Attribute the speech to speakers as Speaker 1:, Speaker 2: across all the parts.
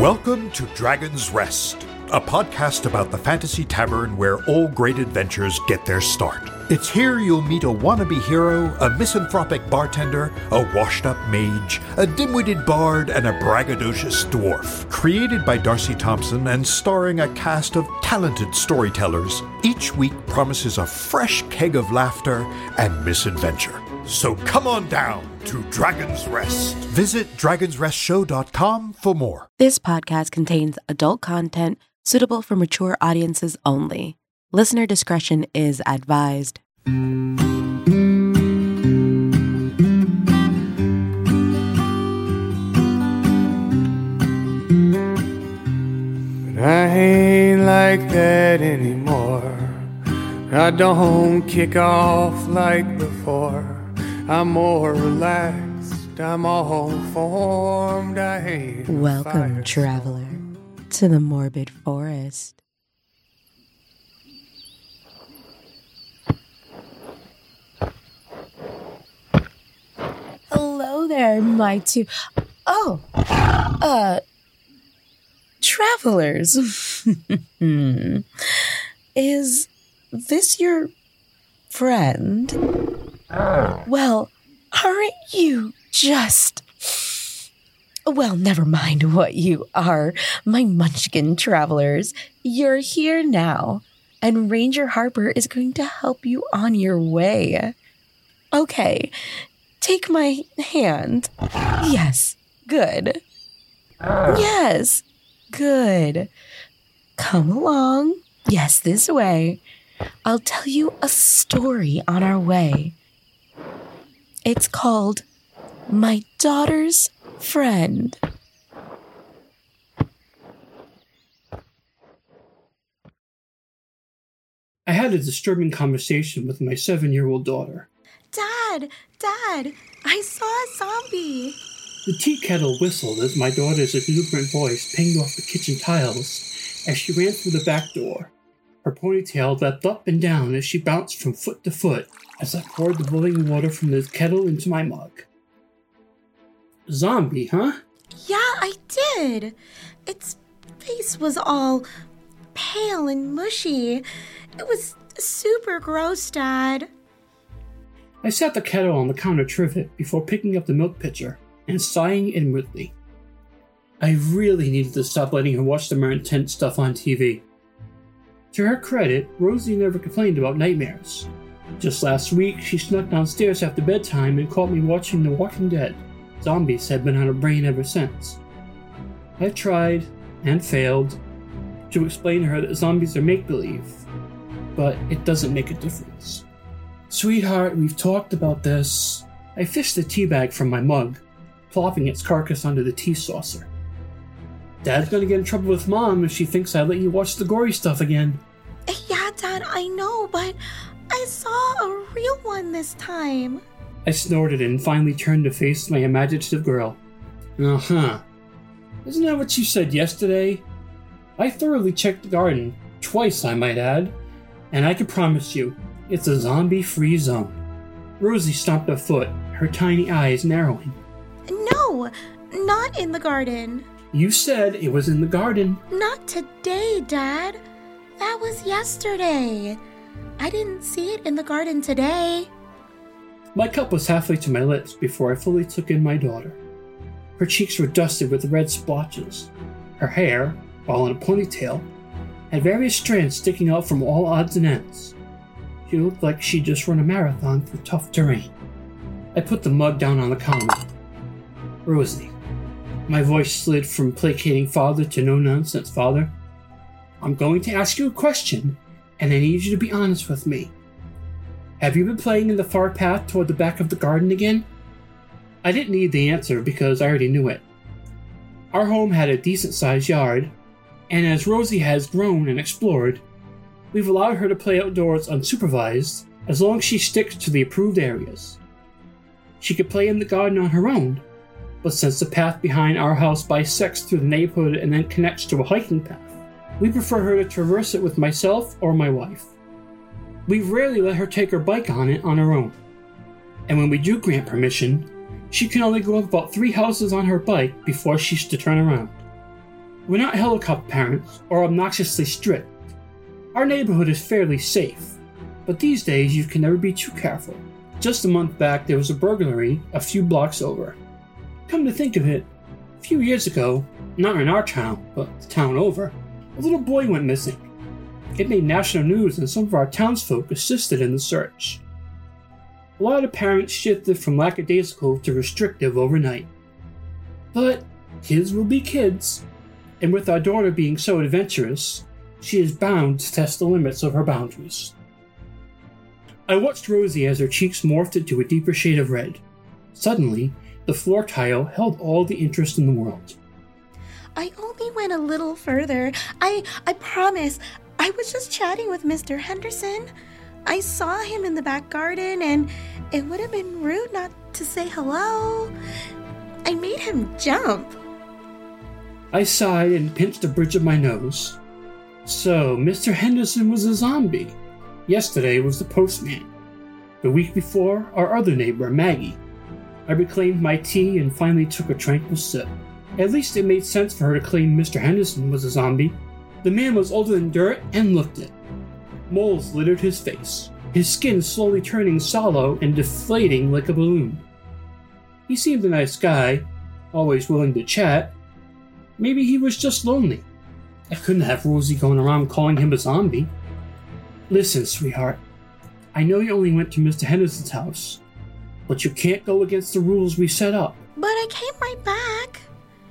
Speaker 1: Welcome to Dragon's Rest, a podcast about the fantasy tavern where all great adventures get their start. It's here you'll meet a wannabe hero, a misanthropic bartender, a washed up mage, a dim witted bard, and a braggadocious dwarf. Created by Darcy Thompson and starring a cast of talented storytellers, each week promises a fresh keg of laughter and misadventure. So come on down to Dragon's Rest. Visit dragonsrestshow.com for more.
Speaker 2: This podcast contains adult content suitable for mature audiences only. Listener discretion is advised.
Speaker 3: But I ain't like that anymore. I don't kick off like before. I'm more relaxed. I'm all formed. I ain't.
Speaker 2: Welcome, traveler, to the morbid forest. Hello there, my two. Oh, uh, travelers. Is this your friend? Well, aren't you just. Well, never mind what you are, my munchkin travelers. You're here now, and Ranger Harper is going to help you on your way. Okay, take my hand. Yes, good. Yes, good. Come along. Yes, this way. I'll tell you a story on our way. It's called My Daughter's Friend.
Speaker 4: I had a disturbing conversation with my seven year old daughter.
Speaker 5: Dad, Dad, I saw a zombie.
Speaker 4: The tea kettle whistled as my daughter's exuberant voice pinged off the kitchen tiles as she ran through the back door. Her ponytail leapt up and down as she bounced from foot to foot as I poured the boiling water from the kettle into my mug. Zombie, huh?
Speaker 5: Yeah, I did. Its face was all pale and mushy. It was super gross, Dad.
Speaker 4: I set the kettle on the counter trivet before picking up the milk pitcher and sighing inwardly. I really needed to stop letting her watch the more intense stuff on TV. To her credit, Rosie never complained about nightmares. Just last week, she snuck downstairs after bedtime and caught me watching The Walking Dead. Zombies had been on her brain ever since. I've tried, and failed, to explain to her that zombies are make believe, but it doesn't make a difference. Sweetheart, we've talked about this. I fished the tea bag from my mug, plopping its carcass onto the tea saucer. Dad's gonna get in trouble with Mom if she thinks I let you watch the gory stuff again.
Speaker 5: Yeah, Dad, I know, but I saw a real one this time.
Speaker 4: I snorted and finally turned to face my imaginative girl. Uh huh. Isn't that what you said yesterday? I thoroughly checked the garden, twice I might add, and I can promise you, it's a zombie free zone. Rosie stomped a foot, her tiny eyes narrowing.
Speaker 5: No, not in the garden.
Speaker 4: You said it was in the garden.
Speaker 5: Not today, Dad. That was yesterday. I didn't see it in the garden today.
Speaker 4: My cup was halfway to my lips before I fully took in my daughter. Her cheeks were dusted with red splotches. Her hair, all in a ponytail, had various strands sticking out from all odds and ends. She looked like she'd just run a marathon through tough terrain. I put the mug down on the counter. Rosie. My voice slid from placating father to no nonsense father. I'm going to ask you a question, and I need you to be honest with me. Have you been playing in the far path toward the back of the garden again? I didn't need the answer because I already knew it. Our home had a decent sized yard, and as Rosie has grown and explored, we've allowed her to play outdoors unsupervised as long as she sticks to the approved areas. She could play in the garden on her own, but since the path behind our house bisects through the neighborhood and then connects to a hiking path, we prefer her to traverse it with myself or my wife. We rarely let her take her bike on it on her own. And when we do grant permission, she can only go up about three houses on her bike before she's to turn around. We're not helicopter parents or obnoxiously strict. Our neighborhood is fairly safe, but these days you can never be too careful. Just a month back, there was a burglary a few blocks over. Come to think of it, a few years ago, not in our town, but the town over, a little boy went missing. It made national news, and some of our townsfolk assisted in the search. A lot of parents shifted from lackadaisical to restrictive overnight. But kids will be kids, and with our daughter being so adventurous, she is bound to test the limits of her boundaries. I watched Rosie as her cheeks morphed into a deeper shade of red. Suddenly, the floor tile held all the interest in the world.
Speaker 5: I only went a little further. I I promise. I was just chatting with Mr. Henderson. I saw him in the back garden and it would have been rude not to say hello. I made him jump.
Speaker 4: I sighed and pinched the bridge of my nose. So, Mr. Henderson was a zombie. Yesterday was the postman. The week before, our other neighbor, Maggie. I reclaimed my tea and finally took a tranquil sip. At least it made sense for her to claim Mr. Henderson was a zombie. The man was older than dirt and looked it. Moles littered his face, his skin slowly turning sallow and deflating like a balloon. He seemed a nice guy, always willing to chat. Maybe he was just lonely. I couldn't have Rosie going around calling him a zombie. Listen, sweetheart, I know you only went to Mr. Henderson's house, but you can't go against the rules we set up.
Speaker 5: But I came right back.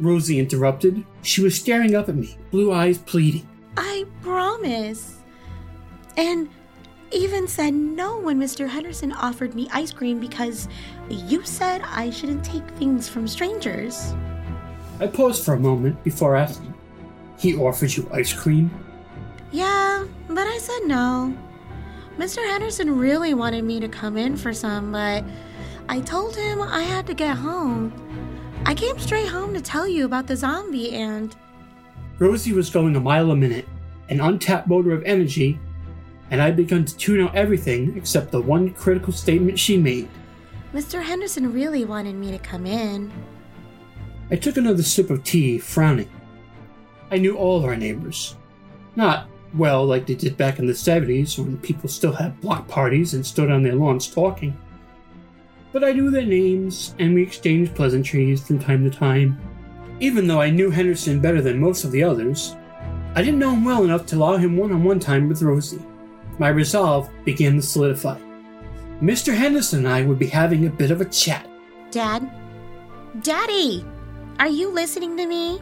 Speaker 4: Rosie interrupted. She was staring up at me, blue eyes pleading.
Speaker 5: I promise. And even said no when Mr. Henderson offered me ice cream because you said I shouldn't take things from strangers.
Speaker 4: I paused for a moment before asking. He offered you ice cream?
Speaker 5: Yeah, but I said no. Mr. Henderson really wanted me to come in for some, but I told him I had to get home. I came straight home to tell you about the zombie and.
Speaker 4: Rosie was going a mile a minute, an untapped motor of energy, and I'd begun to tune out everything except the one critical statement she made.
Speaker 5: Mr. Henderson really wanted me to come in.
Speaker 4: I took another sip of tea, frowning. I knew all our neighbors. Not, well, like they did back in the 70s when people still had block parties and stood on their lawns talking. But I knew their names, and we exchanged pleasantries from time to time. Even though I knew Henderson better than most of the others, I didn't know him well enough to allow him one on one time with Rosie. My resolve began to solidify. Mr. Henderson and I would be having a bit of a chat.
Speaker 5: Dad? Daddy! Are you listening to me?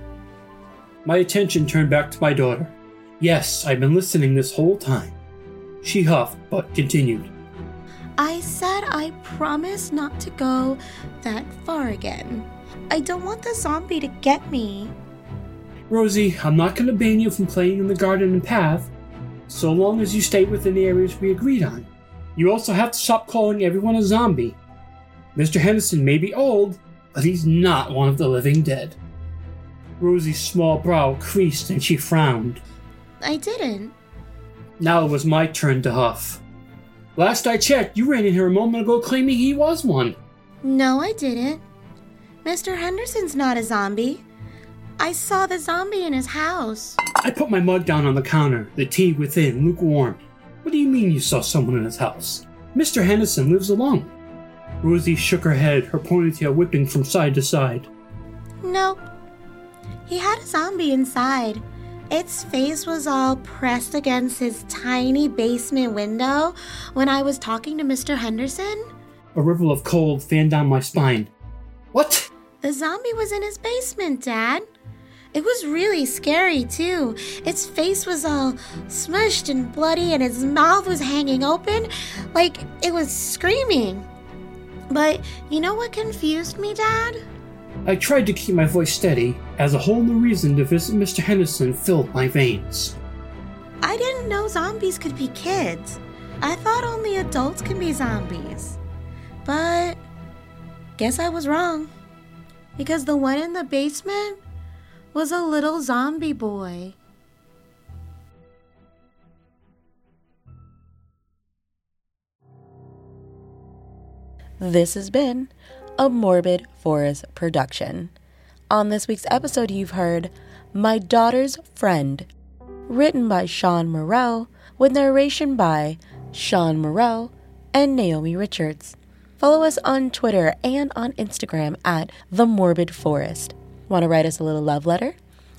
Speaker 4: My attention turned back to my daughter. Yes, I've been listening this whole time. She huffed, but continued.
Speaker 5: I said I promise not to go that far again. I don't want the zombie to get me.
Speaker 4: Rosie, I'm not going to ban you from playing in the garden and path, so long as you stay within the areas we agreed on. You also have to stop calling everyone a zombie. Mr. Henderson may be old, but he's not one of the living dead. Rosie's small brow creased and she frowned.
Speaker 5: I didn't.
Speaker 4: Now it was my turn to huff. Last I checked, you ran in here a moment ago claiming he was one.
Speaker 5: No, I didn't. Mr. Henderson's not a zombie. I saw the zombie in his house.
Speaker 4: I put my mug down on the counter, the tea within lukewarm. What do you mean you saw someone in his house? Mr. Henderson lives alone. Rosie shook her head, her ponytail whipping from side to side.
Speaker 5: Nope. He had a zombie inside. Its face was all pressed against his tiny basement window when I was talking to Mr. Henderson.
Speaker 4: A ripple of cold fanned down my spine. What?
Speaker 5: The zombie was in his basement, Dad. It was really scary, too. Its face was all smushed and bloody, and its mouth was hanging open like it was screaming. But you know what confused me, Dad?
Speaker 4: I tried to keep my voice steady as a whole new reason to visit Mr. Henderson filled my veins.
Speaker 5: I didn't know zombies could be kids. I thought only adults can be zombies. But guess I was wrong. Because the one in the basement was a little zombie boy.
Speaker 2: This has been a Morbid Forest production. On this week's episode, you've heard My Daughter's Friend, written by Sean Morrell, with narration by Sean Morrell and Naomi Richards. Follow us on Twitter and on Instagram at The Morbid Forest. Want to write us a little love letter?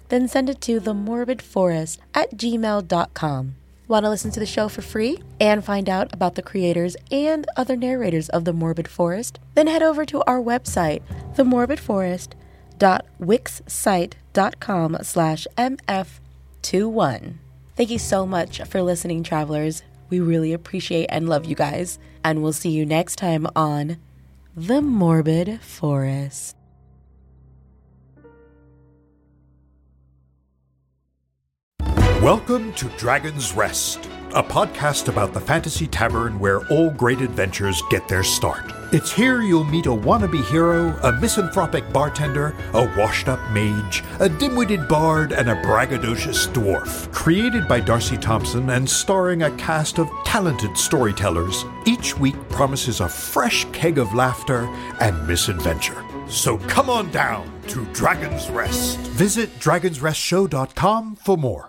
Speaker 2: Then send it to themorbidforest at gmail.com. Want to listen to the show for free and find out about the creators and other narrators of The Morbid Forest? Then head over to our website, themorbidforest.wixsite.com slash mf21. Thank you so much for listening, travelers. We really appreciate and love you guys. And we'll see you next time on The Morbid Forest.
Speaker 1: Welcome to Dragon's Rest, a podcast about the fantasy tavern where all great adventures get their start. It's here you'll meet a wannabe hero, a misanthropic bartender, a washed up mage, a dim witted bard, and a braggadocious dwarf. Created by Darcy Thompson and starring a cast of talented storytellers, each week promises a fresh keg of laughter and misadventure. So come on down to Dragon's Rest. Visit dragonsrestshow.com for more.